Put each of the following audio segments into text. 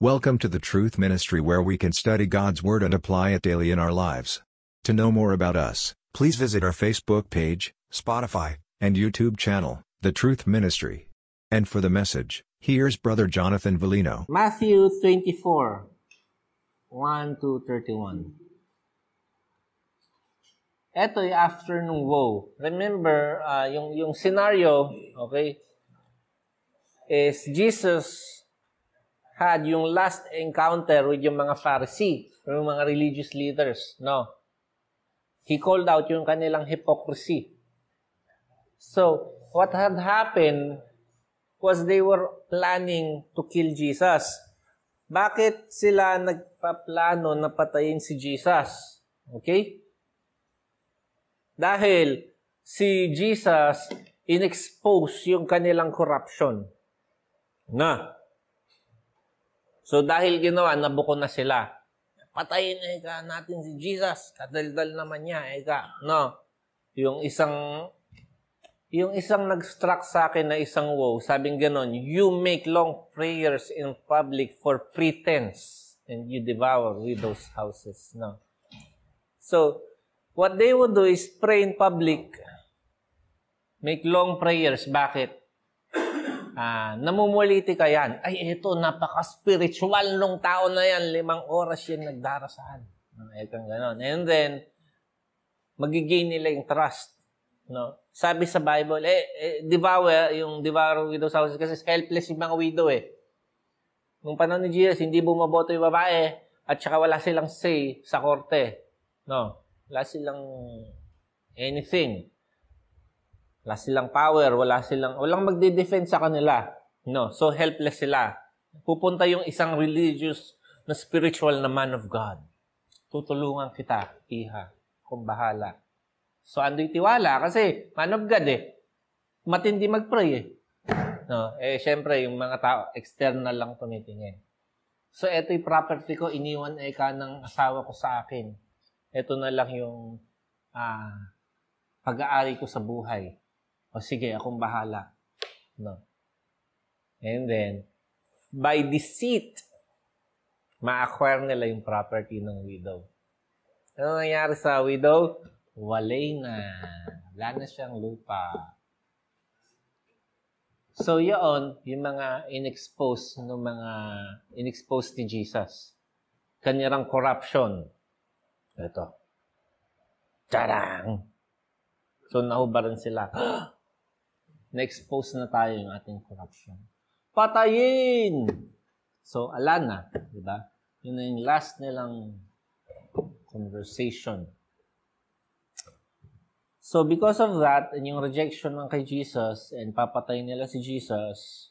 Welcome to the Truth Ministry where we can study God's Word and apply it daily in our lives. To know more about us, please visit our Facebook page, Spotify, and YouTube channel, The Truth Ministry. And for the message, here's Brother Jonathan Valino. Matthew 24, 1 to 31. Ito yung after nung woe. Remember, uh, yung, yung scenario, okay, is Jesus had yung last encounter with yung mga Pharisee, yung mga religious leaders, no? He called out yung kanilang hypocrisy. So, what had happened was they were planning to kill Jesus. Bakit sila nagpaplano na patayin si Jesus? Okay? Dahil si Jesus inexpose yung kanilang corruption. Na. So dahil ginawa, nabuko na sila. Patayin ika natin si Jesus. Kadaldal naman niya, ika. No. Yung isang yung isang nag-struck sa akin na isang woe, sabing ganon, you make long prayers in public for pretense and you devour widows' houses. No. So, what they would do is pray in public, make long prayers. Bakit? Ah, namumuliti ka yan. Ay, ito, napaka-spiritual nung tao na yan. Limang oras yan nagdarasal. Ay, kang ganon. And then, magigain nila yung trust. No? Sabi sa Bible, eh, eh devour, yung devour widow's house kasi helpless yung mga widow eh. Nung panahon ni Jesus, hindi bumaboto yung babae at saka wala silang say sa korte. No? Wala silang anything. Wala silang power, wala silang, walang magde-defend sa kanila. No? So helpless sila. Pupunta yung isang religious na spiritual na man of God. Tutulungan kita, iha, kung bahala. So, ando'y tiwala kasi man of God eh. Matindi mag-pray eh. No, eh, syempre, yung mga tao, external lang tumitingin. So, ito yung property ko, iniwan eh ka ng asawa ko sa akin. Ito na lang yung ah, pag-aari ko sa buhay. O sige, akong bahala. No. And then, by deceit, ma-acquire nila yung property ng widow. Ano nangyari sa widow? walay na. Wala na siyang lupa. So, yun, yung mga inexpose ng mga inexpose ni Jesus. Kanyarang corruption. Ito. Charang! So, nahubaran sila. Na-expose na tayo yung ating corruption. Patayin! So, ala na. Diba? Yun na yung last nilang conversation So because of that, and yung rejection ng kay Jesus, and papatay nila si Jesus,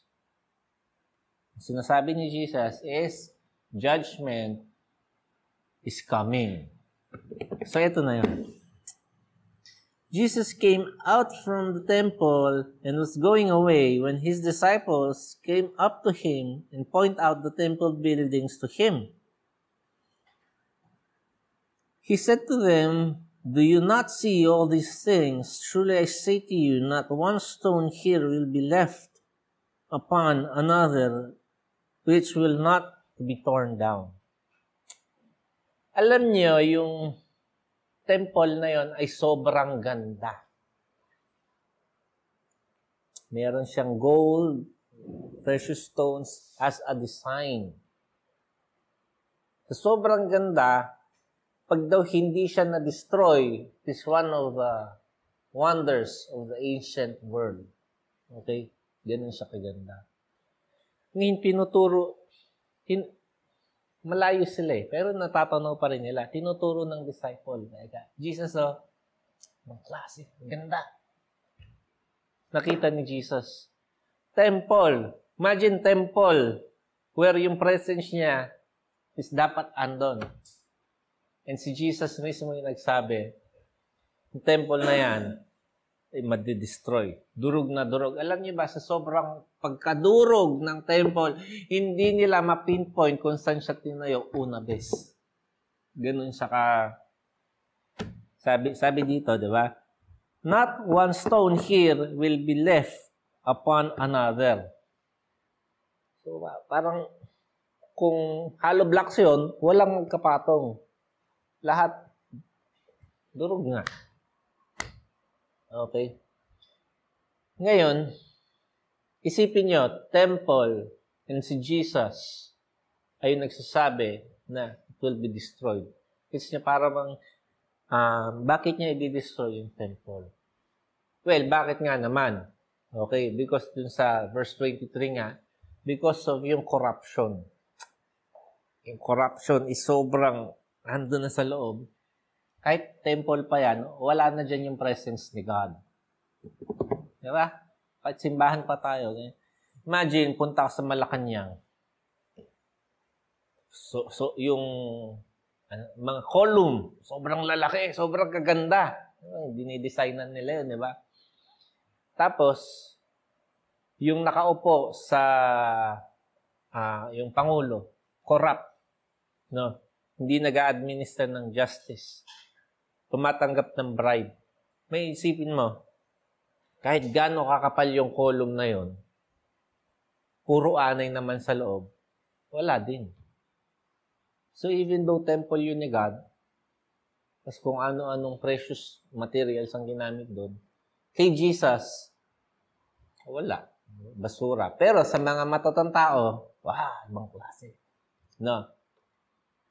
sinasabi ni Jesus is, judgment is coming. So ito na yun. Jesus came out from the temple and was going away when his disciples came up to him and point out the temple buildings to him. He said to them, Do you not see all these things? Truly I say to you, not one stone here will be left upon another which will not be torn down. Alam niyo, yung temple na yon ay sobrang ganda. Meron siyang gold, precious stones as a design. So, sobrang ganda, pag daw hindi siya na-destroy, is one of the wonders of the ancient world. Okay? Ganun siya kaganda. Ngayon, pinuturo, tin, malayo sila eh, pero natatanaw pa rin nila. Tinuturo ng disciple. Jesus, oh, ng klase, ganda. Nakita ni Jesus. Temple. Imagine temple where yung presence niya is dapat andon. And si Jesus mismo yung nagsabi, yung temple na yan, ay madidestroy. Durog na durog. Alam niyo ba, sa sobrang pagkadurog ng temple, hindi nila ma-pinpoint kung saan siya tinayo una bes. Ganun siya ka... Sabi, sabi dito, di ba? Not one stone here will be left upon another. So, parang kung hollow blocks yun, walang magkapatong. Lahat durog nga. Okay? Ngayon, isipin nyo, temple and si Jesus ay nagsasabi na it will be destroyed. Kasi niya para bang, uh, bakit niya i-destroy yung temple? Well, bakit nga naman? Okay, because dun sa verse 23 nga, because of yung corruption. Yung corruption is sobrang ando na sa loob. Kahit temple pa yan, wala na dyan yung presence ni God. Di ba? Kahit simbahan pa tayo. Imagine, punta ka sa Malacanang. So, so yung ano, mga column, sobrang lalaki, sobrang kaganda. Dinidesignan nila yun, di ba? Tapos, yung nakaupo sa uh, yung Pangulo, corrupt. No? Hindi nag-administer ng justice. Tumatanggap ng bribe. May isipin mo, kahit gaano kakapal yung column na yon, puro anay naman sa loob, wala din. So even though temple yun ni God, tapos kung ano-anong precious materials ang ginamit doon, kay Jesus, wala. Basura. Pero sa mga matatang tao, wow, ibang klase. No?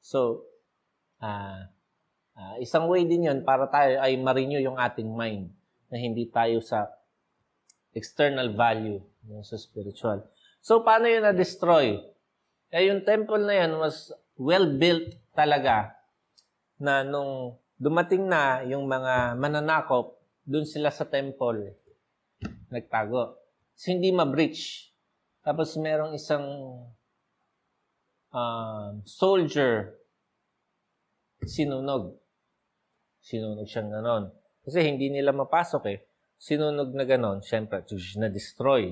So, uh, uh, isang way din yon para tayo ay ma-renew yung ating mind na hindi tayo sa external value yung sa spiritual. So, paano yun na-destroy? Eh, yung temple na yan was well-built talaga na nung dumating na yung mga mananakop, dun sila sa temple nagtago. So, hindi ma-breach. Tapos merong isang uh, soldier sinunog. Sinunog siyang ganon. Kasi hindi nila mapasok eh. Sinunog na ganon, syempre, na-destroy.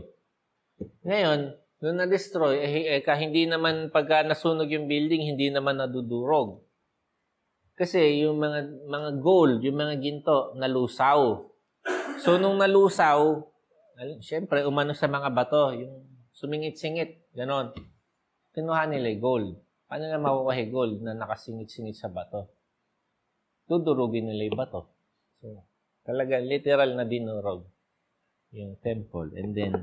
Ngayon, nung na-destroy, eh, eh, hindi naman pagka nasunog yung building, hindi naman nadudurog. Kasi yung mga mga gold, yung mga ginto, nalusaw. So, nung nalusaw, Siyempre, umano sa mga bato, yung sumingit-singit, ganon. Kinuha nila yung gold. Paano nga makukuha gold na nakasingit-singit sa bato? Dudurugin nila yung bato. So, talaga literal na dinurog yung temple. And then,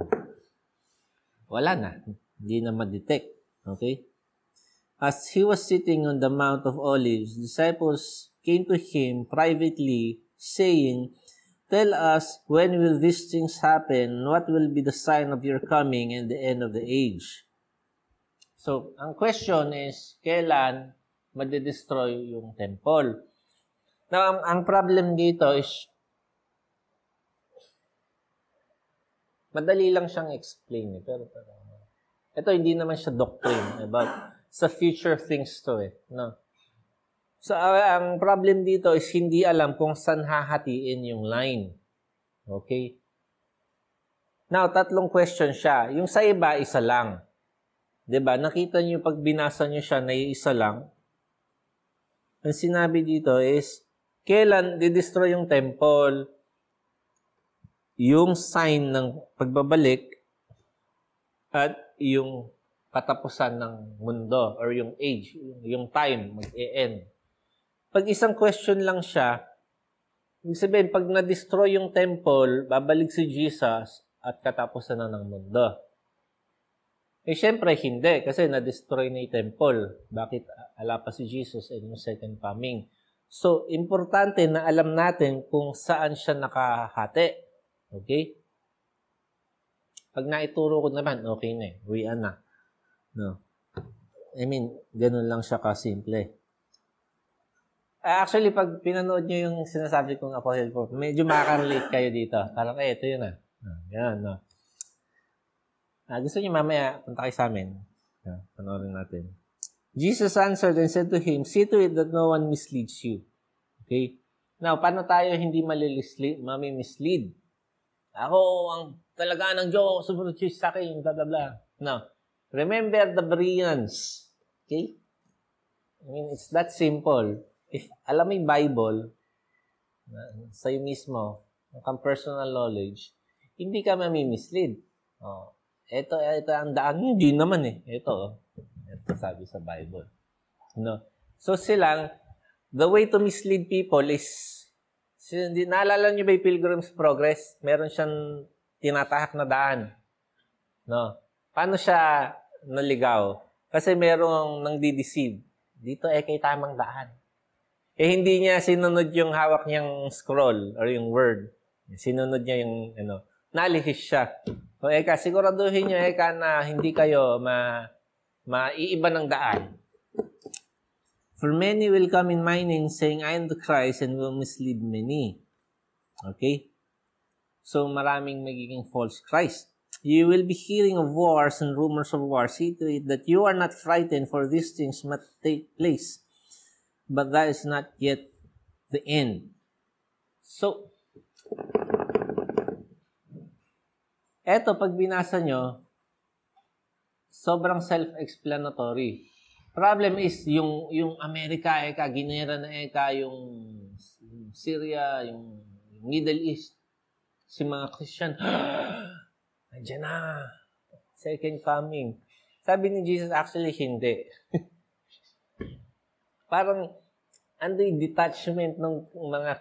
wala na. Hindi na ma-detect. Okay? As he was sitting on the Mount of Olives, disciples came to him privately, saying, Tell us, when will these things happen? What will be the sign of your coming and the end of the age? So, ang question is, kailan madidestroy yung temple? Now, ang, ang problem dito is, madali lang siyang explain. Eh, pero, pero, ito hindi naman siya doctrine about sa future things to eh. No? So, uh, ang problem dito is hindi alam kung saan hahatiin yung line. Okay? Now, tatlong question siya. Yung sa iba, isa lang. ba diba? Nakita niyo pag binasa niyo siya na isa lang. Ang sinabi dito is, kailan didestroy yung temple, yung sign ng pagbabalik, at yung katapusan ng mundo or yung age, yung time, mag-e-end. Pag isang question lang siya, ibig sabihin, pag na-destroy yung temple, babalik si Jesus at katapusan na ng mundo. Eh, syempre, hindi. Kasi na-destroy na yung temple. Bakit ala pa si Jesus and yung second coming? So, importante na alam natin kung saan siya nakahati. Okay? Pag naituro ko naman, okay na eh. Uwian na. No. I mean, ganun lang siya kasimple. Uh, actually, pag pinanood nyo yung sinasabi kong Apostle Paul, medyo makaka-relate kayo dito. Parang, eh, ito yun ah. Yan, no. Uh, gusto niyo mamaya, punta kayo sa amin. Uh, panoorin natin. Jesus answered and said to him, See to it that no one misleads you. Okay? Now, paano tayo hindi malilislead, mami-mislead? Ako ang talaga ng Diyos, sumunod siya sa akin, blah, blah, blah. Now, remember the Bereans. Okay? I mean, it's that simple if alam mo yung Bible, sa'yo mismo, ang personal knowledge, hindi ka mamimislead. Oh, ito, ito ang daan. Hindi naman eh. Ito. Ito sabi sa Bible. No? So silang, the way to mislead people is, hindi, naalala niyo ba yung Pilgrim's Progress? Meron siyang tinatahak na daan. No? Paano siya naligaw? Kasi merong nang dideceive. Dito eh kay tamang daan. Eh hindi niya sinunod yung hawak niyang scroll or yung word. Sinunod niya yung ano, nalihis siya. So eka, siguraduhin niyo eka na hindi kayo ma maiiba ng daan. For many will come in my name saying, I am the Christ and will mislead many. Okay? So maraming magiging false Christ. You will be hearing of wars and rumors of wars. See to it that you are not frightened, for these things must take place. But that is not yet the end. So, eto, pag binasa nyo, sobrang self-explanatory. Problem is, yung, yung Amerika, eka, ginera na eka, yung, yung Syria, yung Middle East, si mga Christian, nandiyan na, second coming. Sabi ni Jesus, actually, hindi. Parang, ano yung detachment ng mga,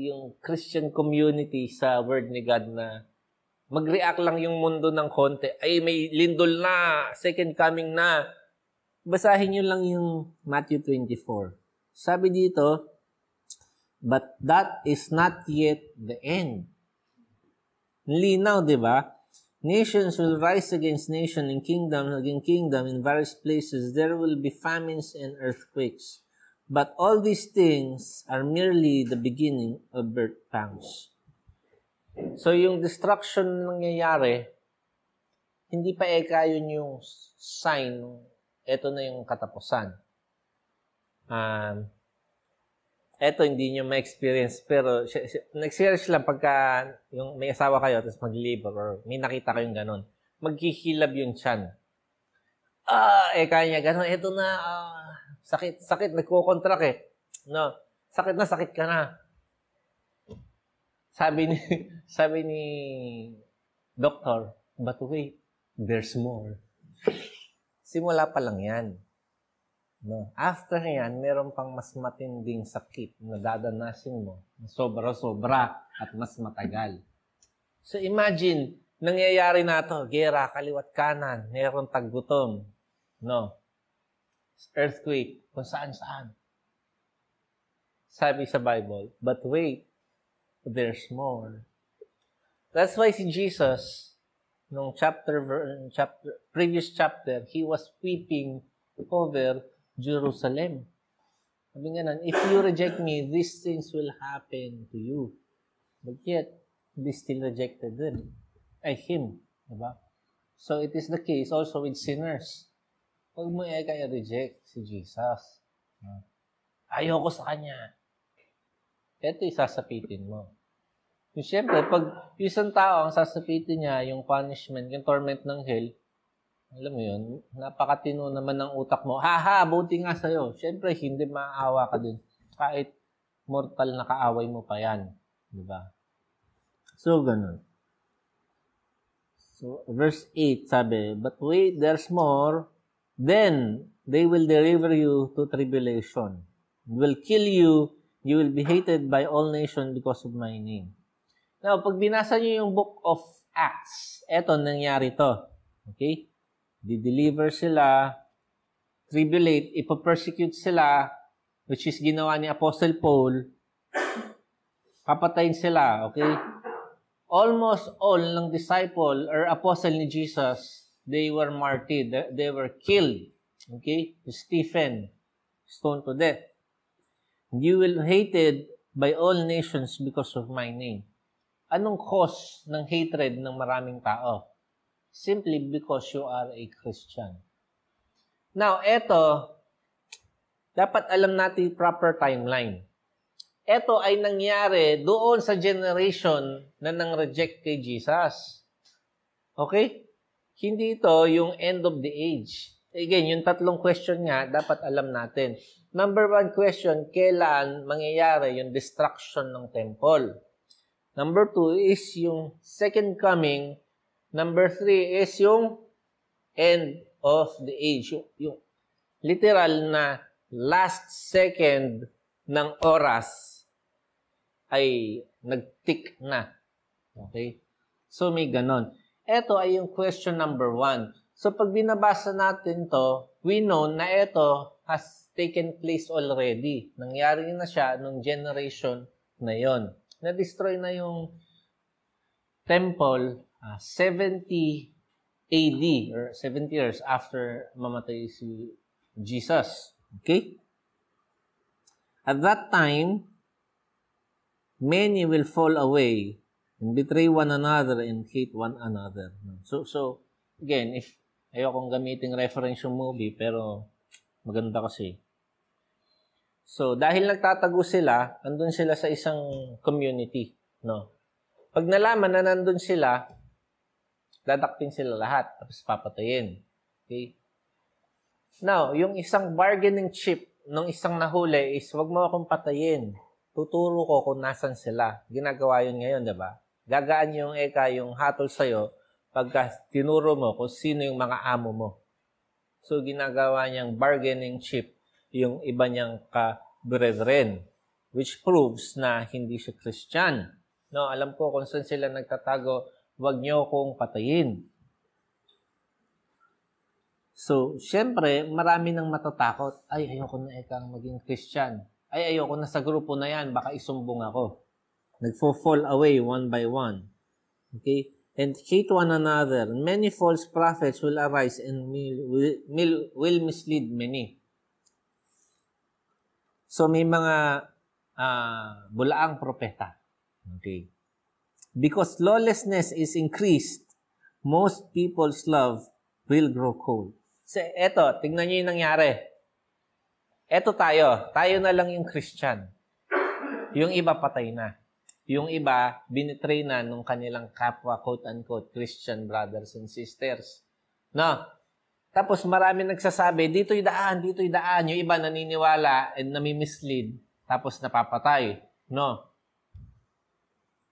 yung Christian community sa word ni God na mag-react lang yung mundo ng konti. Ay, may lindol na, second coming na basahin nyo lang yung Matthew 24. Sabi dito, But that is not yet the end. Linaw, di ba? Nations will rise against nation and kingdom against kingdom in various places. There will be famines and earthquakes. But all these things are merely the beginning of birth pangs. So yung destruction nangyayari, hindi pa eka yun yung sign ito na yung katapusan. Um, eto hindi nyo ma-experience pero nag-search lang pagka yung may asawa kayo tapos mag-labor or may nakita kayong ganun. Magkikilab yung chan. Ah, eh kanya ganun. Ito na, uh, sakit, sakit, nagko-contract eh. No, sakit na, sakit ka na. Sabi ni, sabi ni doctor, but wait, there's more. Simula pa lang yan. No? After yan, meron pang mas matinding sakit na dadanasin mo sobra-sobra at mas matagal. So imagine, nangyayari na to, gera, kaliwat kanan, meron taggutom, no? Earthquake, kung saan-saan. Sabi sa Bible, but wait, there's more. That's why si Jesus, nung chapter, chapter previous chapter, he was weeping over Jerusalem. Sabi nga nun, if you reject me, these things will happen to you. But yet, they still rejected them. Ay, him. Diba? So, it is the case also with sinners. Huwag mo eka i-reject si Jesus. Ayoko sa kanya. Ito isasapitin mo. Yung siyempre, pag isang tao ang sasapitin niya yung punishment, yung torment ng hell, alam mo yun, napakatino naman ng utak mo. Haha, buti nga sa'yo. Siyempre, hindi maawa ka din. Kahit mortal na kaaway mo pa yan. Di ba? So, ganun. So, verse 8 sabi, But wait, there's more. Then, they will deliver you to tribulation. Will kill you. You will be hated by all nations because of my name. Now, pag binasa nyo yung book of Acts, eto, nangyari to. Okay? Di-deliver sila, tribulate, ipapersecute sila, which is ginawa ni Apostle Paul, papatayin sila, okay? Almost all ng disciple or apostle ni Jesus, they were martyred. They were killed. Okay? Stephen, stoned to death. You will hated by all nations because of my name. Anong cause ng hatred ng maraming tao? Simply because you are a Christian. Now, eto, dapat alam natin proper timeline. Ito ay nangyari doon sa generation na nang-reject kay Jesus. Okay? Hindi ito yung end of the age. Again, yung tatlong question nga, dapat alam natin. Number one question, kailan mangyayari yung destruction ng temple? Number two is yung second coming. Number three is yung end of the age. Yung, yung literal na last second ng oras ay nag-tick na. Okay? So, may ganon. Ito ay yung question number one. So, pag binabasa natin to, we know na ito has taken place already. Nangyari na siya nung generation na yon. Na-destroy na yung temple uh, 70 AD or 70 years after mamatay si Jesus. Okay? At that time, many will fall away and betray one another and hate one another. So, so again, if ayokong gamitin reference yung movie, pero maganda kasi. So, dahil nagtatago sila, andun sila sa isang community. No? Pag nalaman na nandun sila, dadakpin sila lahat, tapos papatayin. Okay? Now, yung isang bargaining chip ng isang nahuli is, wag mo akong patayin. Tuturo ko kung nasan sila. Ginagawa yun ngayon, di ba? Gagaan yung eka, yung hatol sa'yo, pagka tinuro mo kung sino yung mga amo mo. So, ginagawa niyang bargaining chip yung iba niyang ka-brethren, which proves na hindi siya Christian. No, alam ko kung saan sila nagtatago, wag niyo kong patayin. So, syempre, marami nang matatakot. Ay, ayoko na ikang maging Christian. Ay, ayoko na sa grupo na yan. Baka isumbong ako. Nagfo-fall away one by one. Okay? And hate one another. Many false prophets will arise and will, will, will mislead many. So, may mga uh, bulaang propeta. Okay? Because lawlessness is increased, most people's love will grow cold. So, eto, tingnan niyo yung nangyari. Eto tayo. Tayo na lang yung Christian. Yung iba patay na. Yung iba, binitray na nung kanilang kapwa, quote-unquote, Christian brothers and sisters. No? Tapos marami nagsasabi, dito'y daan, dito'y daan. Yung iba naniniwala and nami-mislead. Tapos napapatay. No?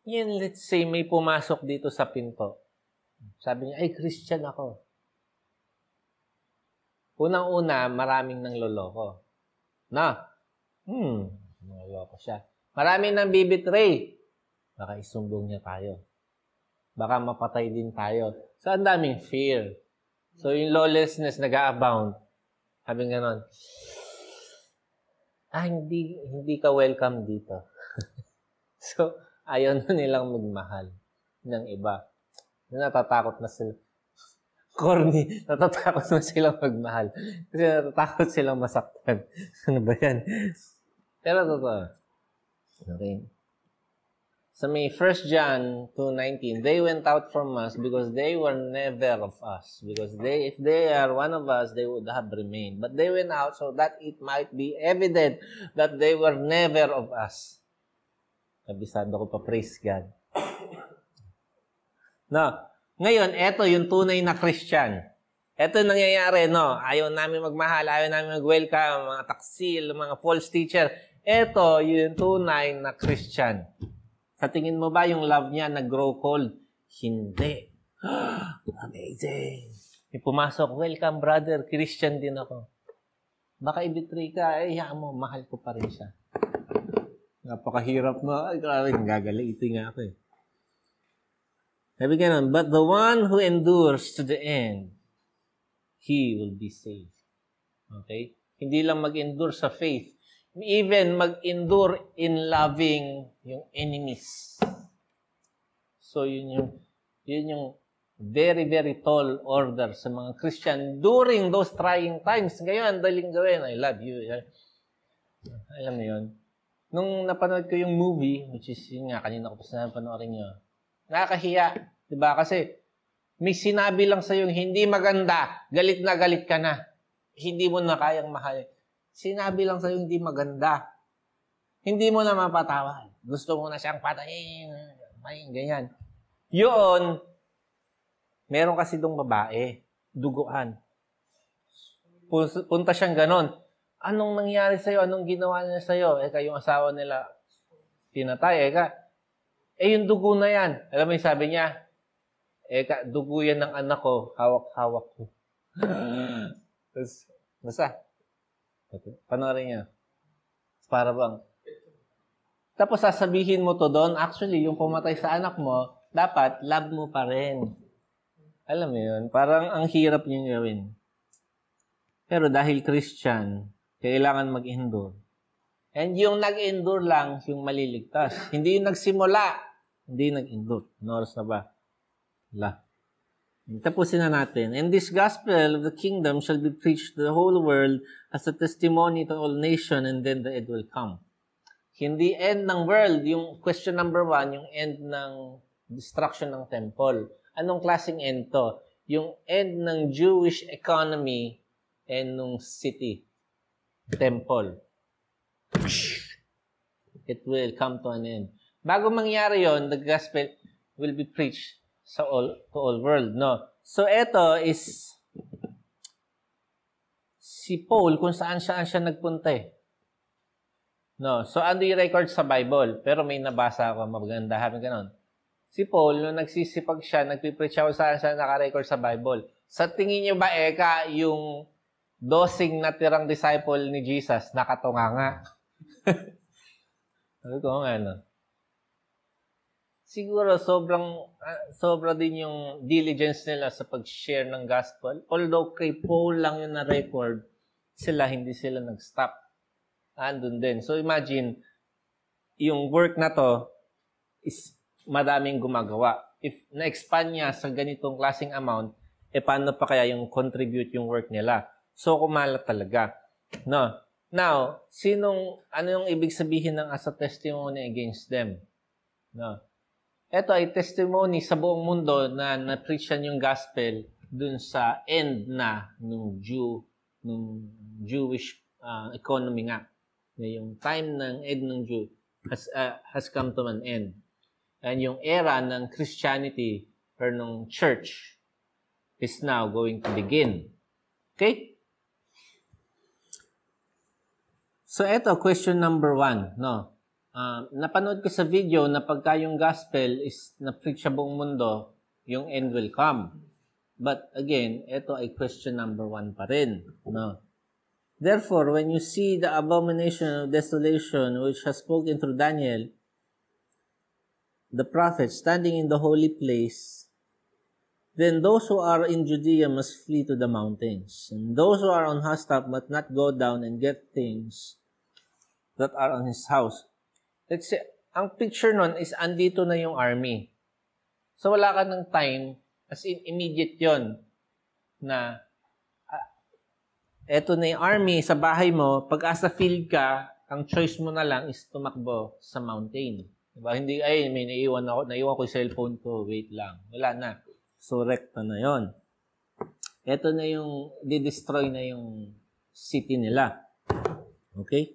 Yan, let's say, may pumasok dito sa pinto. Sabi niya, ay, Christian ako. Unang-una, maraming nang loloko. Na, hmm, naloloko siya. Maraming nang bibitray. Baka isumbong niya tayo. Baka mapatay din tayo. So, ang daming fear. So, yung lawlessness nag-a-abound. Sabi ganon, ah, hindi, hindi ka welcome dito. so, ayaw na nilang magmahal ng iba. Natatakot na sila corny. Natatakot na silang magmahal. Kasi natatakot silang masaktan. ano ba yan? Pero totoo. Okay. Sa may 1 John 2.19, They went out from us because they were never of us. Because they, if they are one of us, they would have remained. But they went out so that it might be evident that they were never of us. Kabisado ko pa, praise God. Na, ngayon, eto yung tunay na Christian. Ito nangyayari, no? Ayaw namin magmahal, ayaw namin mag-welcome, mga taksil, mga false teacher. Ito yung tunay na Christian. Sa tingin mo ba yung love niya nag-grow cold? Hindi. Amazing. May pumasok, welcome brother, Christian din ako. Baka ibitray ka, eh, mo, mahal ko pa rin siya. Napakahirap na. Ay, grabe, gagalitin nga ako eh. Sabi ganun, but the one who endures to the end, he will be saved. Okay? Hindi lang mag-endure sa faith. Even mag-endure in loving yung enemies. So, yun yung, yun yung very, very tall order sa mga Christian during those trying times. Ngayon, daling gawin. I love you. Alam mo yun? Nung napanood ko yung movie, which is yun nga, kanina ko pa panoorin nyo, Nakakahiya. Diba? Kasi may sinabi lang sa'yo hindi maganda, galit na galit ka na. Hindi mo na kayang mahal. Sinabi lang sa'yo hindi maganda. Hindi mo na mapatawad. Gusto mo na siyang patayin. May ganyan. Yun, meron kasi dong babae, duguan. Punta siyang ganon. Anong nangyari sa'yo? Anong ginawa niya sa'yo? Eka, yung asawa nila, pinatay. Eka, eh, yung dugo na yan. Alam mo yung sabi niya? Eh, dugo yan ng anak ko, hawak-hawak ko. Tapos, basta, Panoorin niya. Para bang, tapos sasabihin mo to doon, actually, yung pumatay sa anak mo, dapat love mo pa rin. Alam mo yun? Parang ang hirap niyong gawin. Pero dahil Christian, kailangan mag-endure. And yung nag-endure lang, yung maliligtas. Hindi yung nagsimula, hindi nag-endure. Noras na ba? La. Tapusin na natin. And this gospel of the kingdom shall be preached to the whole world as a testimony to all nations, and then the end will come. Hindi end ng world, yung question number one, yung end ng destruction ng temple. Anong klaseng end to? Yung end ng Jewish economy and nung city, temple. It will come to an end. Bago mangyari yon, the gospel will be preached sa all, to all world. No? So, ito is si Paul kung saan saan siya nagpunta eh. No. So, ano yung record sa Bible? Pero may nabasa ako, maganda, habi ganon. Si Paul, nung nagsisipag siya, nagpipreach ako saan siya naka-record sa Bible. Sa tingin niyo ba, Eka, yung dosing na tirang disciple ni Jesus, nakatunga nga? Sabi ko, ano? Siguro sobrang uh, sobra din yung diligence nila sa pag-share ng gospel. Although kay Paul lang yung na-record, sila hindi sila nag-stop andun din. So imagine, yung work na to is madaming gumagawa. If na-expand niya sa ganitong klaseng amount, eh paano pa kaya yung contribute yung work nila? So kumalat talaga. No. Now, sinong, ano yung ibig sabihin ng as a testimony against them? No. Ito ay testimony sa buong mundo na na-preach yung gospel dun sa end na ng Jew, ng Jewish uh, economy nga na yung time ng end ng Jew has, uh, has come to an end. And yung era ng Christianity or ng church is now going to begin. Okay? So, ito, question number one. No? Uh, napanood ko sa video na pagka yung gospel is na-preach sa buong mundo, yung end will come. But again, ito ay question number one pa rin. No? Therefore, when you see the abomination of desolation which has spoken through Daniel, the prophet, standing in the holy place, then those who are in Judea must flee to the mountains. And those who are on housetop must not go down and get things that are on his house. Let's say, ang picture nun is andito na yung army. So wala ka ng time, as in immediate yon na eto na yung army sa bahay mo, pag asa field ka, ang choice mo na lang is tumakbo sa mountain. Diba? Hindi, ay, may naiwan ako, naiwan ko yung cellphone ko, wait lang. Wala na. So, rekta na yon. Ito na yung, di-destroy na yung city nila. Okay?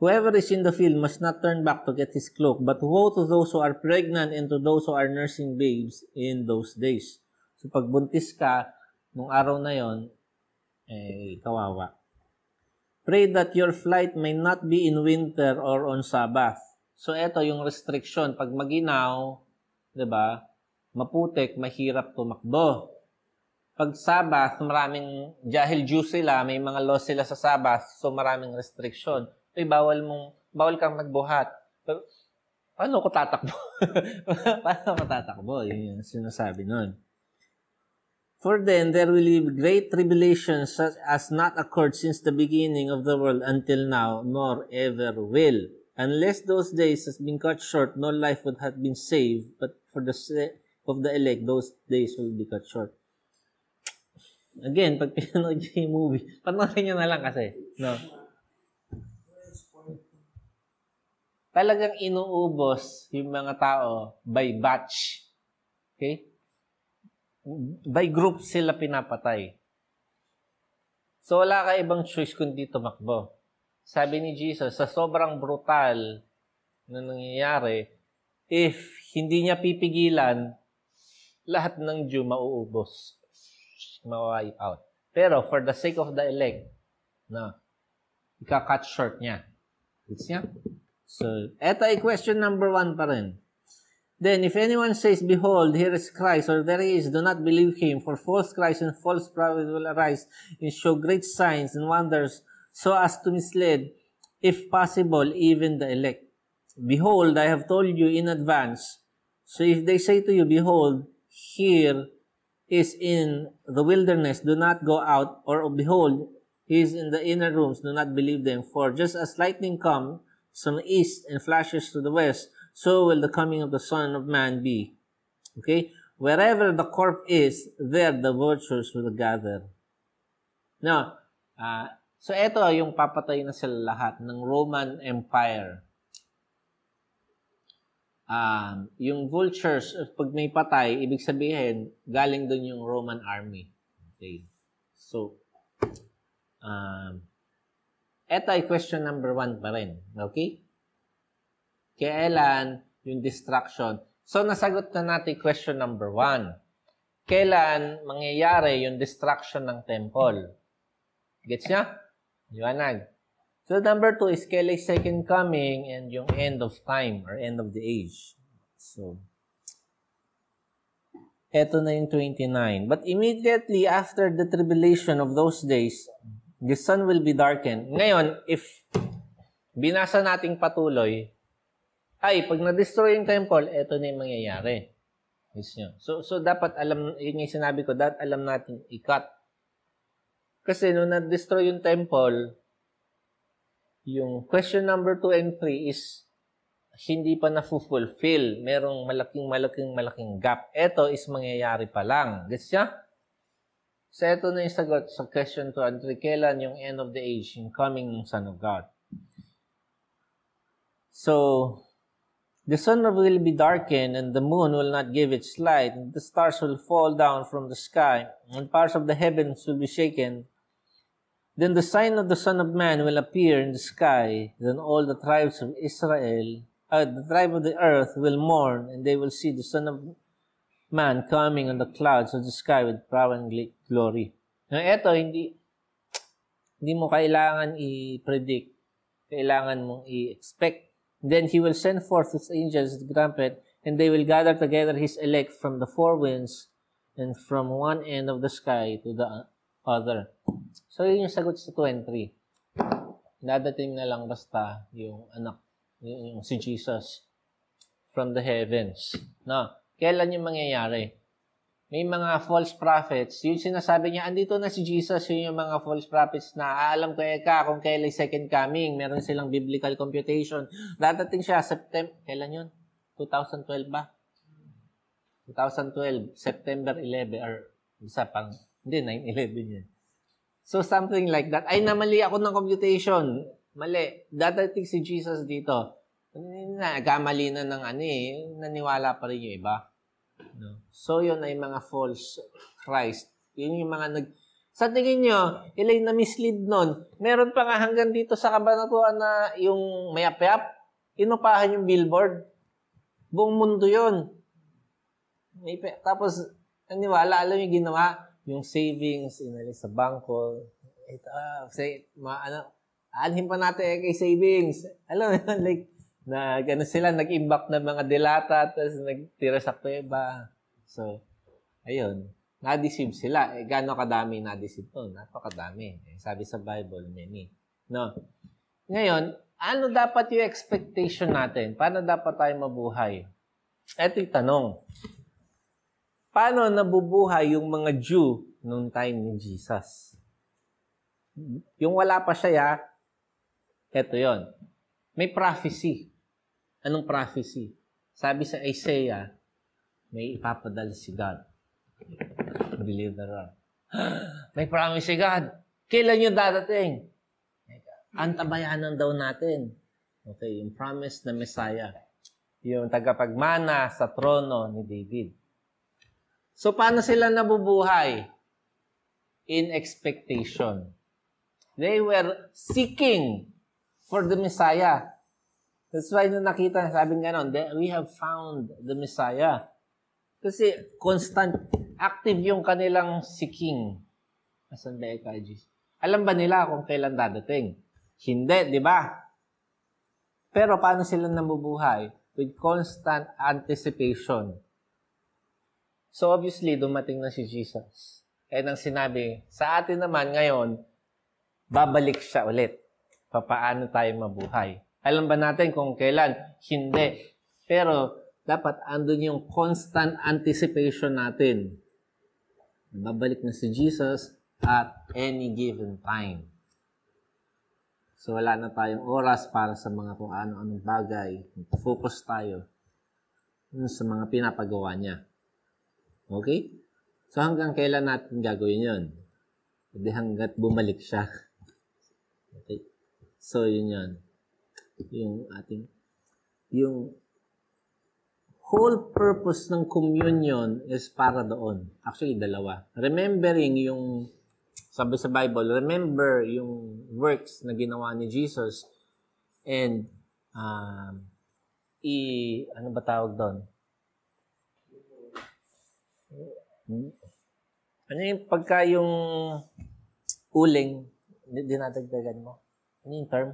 Whoever is in the field must not turn back to get his cloak, but woe to those who are pregnant and to those who are nursing babes in those days. So, pag buntis ka, nung araw na yon eh, kawawa. Pray that your flight may not be in winter or on Sabbath. So, ito yung restriction. Pag maginaw, di ba, maputik, mahirap tumakbo. Pag Sabbath, maraming, dahil Jew sila, may mga laws sila sa Sabbath, so maraming restriction. Ay, bawal mong, bawal kang magbuhat. Paano ko tatakbo? Paano ko tatakbo? Yun yung sinasabi nun. For then there will be great tribulation such as not occurred since the beginning of the world until now, nor ever will. Unless those days has been cut short, no life would have been saved, but for the sake of the elect, those days will be cut short. Again, pag pinanood yung movie, panoorin nyo na lang kasi. No? Talagang inuubos yung mga tao by batch. Okay? by group sila pinapatay. So wala ka ibang choice kundi tumakbo. Sabi ni Jesus, sa sobrang brutal na nangyayari, if hindi niya pipigilan, lahat ng Jew mauubos. Ma-wipe out. Pero for the sake of the elect, na, ika-cut short niya. It's niya? So, eto ay question number one pa rin. Then, if anyone says, Behold, here is Christ, or there he is, do not believe him, for false Christ and false prophets will arise and show great signs and wonders, so as to mislead, if possible, even the elect. Behold, I have told you in advance. So if they say to you, Behold, here is in the wilderness, do not go out, or behold, he is in the inner rooms, do not believe them. For just as lightning comes from the east and flashes to the west, so will the coming of the Son of Man be. Okay? Wherever the corpse is, there the vultures will gather. Now, uh, so ito yung papatay na sila lahat ng Roman Empire. Um, yung vultures, pag may patay, ibig sabihin, galing doon yung Roman army. Okay. So, um, ito ay question number one pa rin. Okay? Kailan yung destruction? So, nasagot na natin question number one. Kailan mangyayari yung destruction ng temple? Gets niya? Liwanag. So, number two is kailan second coming and yung end of time or end of the age. So, eto na yung 29. But immediately after the tribulation of those days, the sun will be darkened. Ngayon, if binasa nating patuloy, ay, pag na-destroy yung temple, eto na yung mangyayari. Yes, nyo. So, so dapat alam, yun yung sinabi ko, dapat alam natin i-cut. Kasi nung na-destroy yung temple, yung question number 2 and 3 is hindi pa na-fulfill. Merong malaking, malaking, malaking gap. Ito is mangyayari pa lang. Gets niya? So, ito na yung sagot sa question 2 and 3. Kailan yung end of the age, yung coming ng Son of God? So, the sun will be darkened, and the moon will not give its light, and the stars will fall down from the sky, and parts of the heavens will be shaken, Then the sign of the Son of Man will appear in the sky. Then all the tribes of Israel, uh, the tribe of the earth will mourn, and they will see the Son of Man coming on the clouds of the sky with power and glory. Now, eto, hindi, hindi mo kailangan i-predict. Kailangan mong i-expect. Then he will send forth his angels with trumpet, and they will gather together his elect from the four winds and from one end of the sky to the other. So, yun yung sagot sa 23. Dadating na lang basta yung anak, yung, yung si Jesus from the heavens. No? Kailan yung mangyayari? May mga false prophets, yung sinasabi niya, andito na si Jesus, yun yung mga false prophets na alam ko eka kung kailan second coming, meron silang biblical computation. Dadating siya, September, kailan yun? 2012 ba? 2012, September 11, or isa pang, hindi, 9-11 yun. So, something like that. Ay, namali ako ng computation. Mali. Dadating si Jesus dito. Nagkamali na ng ano eh. Naniwala pa rin yung iba. No? So, yun ay mga false Christ. Yun yung mga nag... Sa tingin nyo, ilay na mislead nun. Meron pa nga hanggang dito sa kabanatuan na yung mayap-yap. Inupahan yung billboard. Buong mundo yun. May, tapos, naniwala, alam yung ginawa? yung savings, inalis sa bangko. Ito, ah, say, ma, ano, aanhin pa natin kay savings. Alam mo, like, na gano sila, nag-imbak ng mga delata, tapos nagtira sa kuweba. So, ayun, na-deceive sila. Eh, gano'ng kadami na-deceive to? Napakadami. Eh, sabi sa Bible, many. No? Ngayon, ano dapat yung expectation natin? Paano dapat tayo mabuhay? Ito yung tanong paano nabubuhay yung mga Jew noong time ni Jesus? Yung wala pa siya, eto yon. May prophecy. Anong prophecy? Sabi sa Isaiah, may ipapadala si God. Deliverer. May promise si God. Kailan yung dadating? Antabayanan daw natin. Okay, yung promise na Messiah. Yung tagapagmana sa trono ni David. So, paano sila nabubuhay? In expectation. They were seeking for the Messiah. That's why nung nakita, sabi nga nun, we have found the Messiah. Kasi constant, active yung kanilang seeking. Asan ba EKG? Alam ba nila kung kailan dadating? Hindi, di ba? Pero paano sila nabubuhay? With constant anticipation. So obviously, dumating na si Jesus. Kaya nang sinabi, sa atin naman ngayon, babalik siya ulit. Papaano tayo mabuhay? Alam ba natin kung kailan? Hindi. Pero dapat andun yung constant anticipation natin. Babalik na si Jesus at any given time. So wala na tayong oras para sa mga kung ano-anong bagay. Focus tayo sa mga pinapagawa niya. Okay? So hanggang kailan natin gagawin yun? Hindi hanggat bumalik siya. Okay? So yun yun. Yung ating, yung whole purpose ng communion is para doon. Actually, dalawa. Remembering yung, sabi sa Bible, remember yung works na ginawa ni Jesus and um, i, ano ba tawag doon? Ano yung pagka yung uling, dinadagdagan mo? Ano yung term?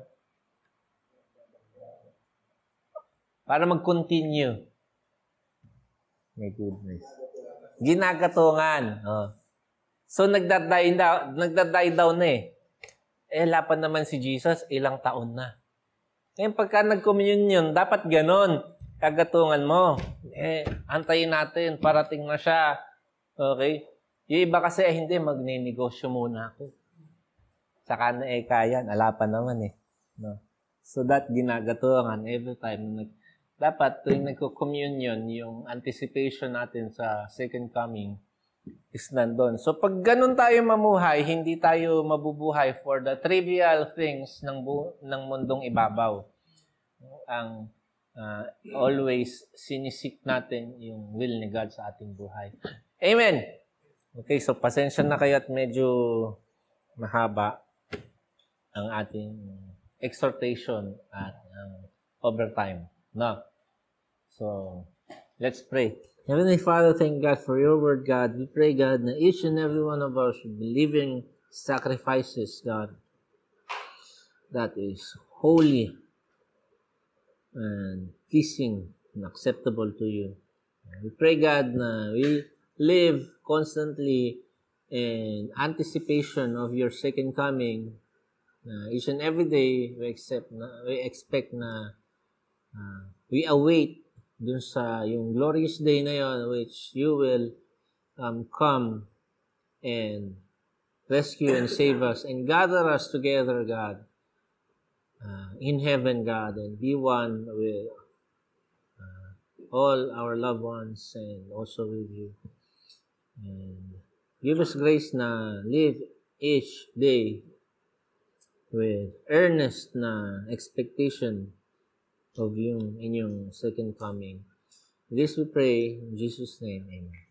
Para mag-continue. My goodness. Ginagatungan. Oh. So, nagdaday down, nagdaday down na eh. Eh, lapan naman si Jesus, ilang taon na. Ngayon, pagka nag-communion, dapat ganon. Kagatungan mo. Eh, antayin natin, parating na siya. Okay? Yung iba kasi, eh, hindi, magninegosyo muna ako. Saka na eh, kaya, alapan naman eh. No? So, that ginagatungan every time nag dapat tuwing nagko-communion, yung anticipation natin sa second coming is nandun. So pag ganun tayo mamuhay, hindi tayo mabubuhay for the trivial things ng, bu- ng mundong ibabaw. Ang uh, always sinisik natin yung will ni God sa ating buhay. Amen! Okay, so pasensya na kayo at medyo mahaba ang ating exhortation at ang overtime. No. So, let's pray. Heavenly Father, thank God for your word, God. We pray, God, that each and every one of us should be living sacrifices, God, that is holy and pleasing and acceptable to you. We pray, God, na we live constantly in anticipation of your second coming. Each and every day, we, accept we expect na uh, we await dun sa yung glorious day na yon which you will um, come and rescue and save us and gather us together, God, uh, in heaven, God, and be one with uh, all our loved ones and also with you. And give us grace na live each day with earnest na expectation of yung inyong second coming. This we pray in Jesus' name. Amen.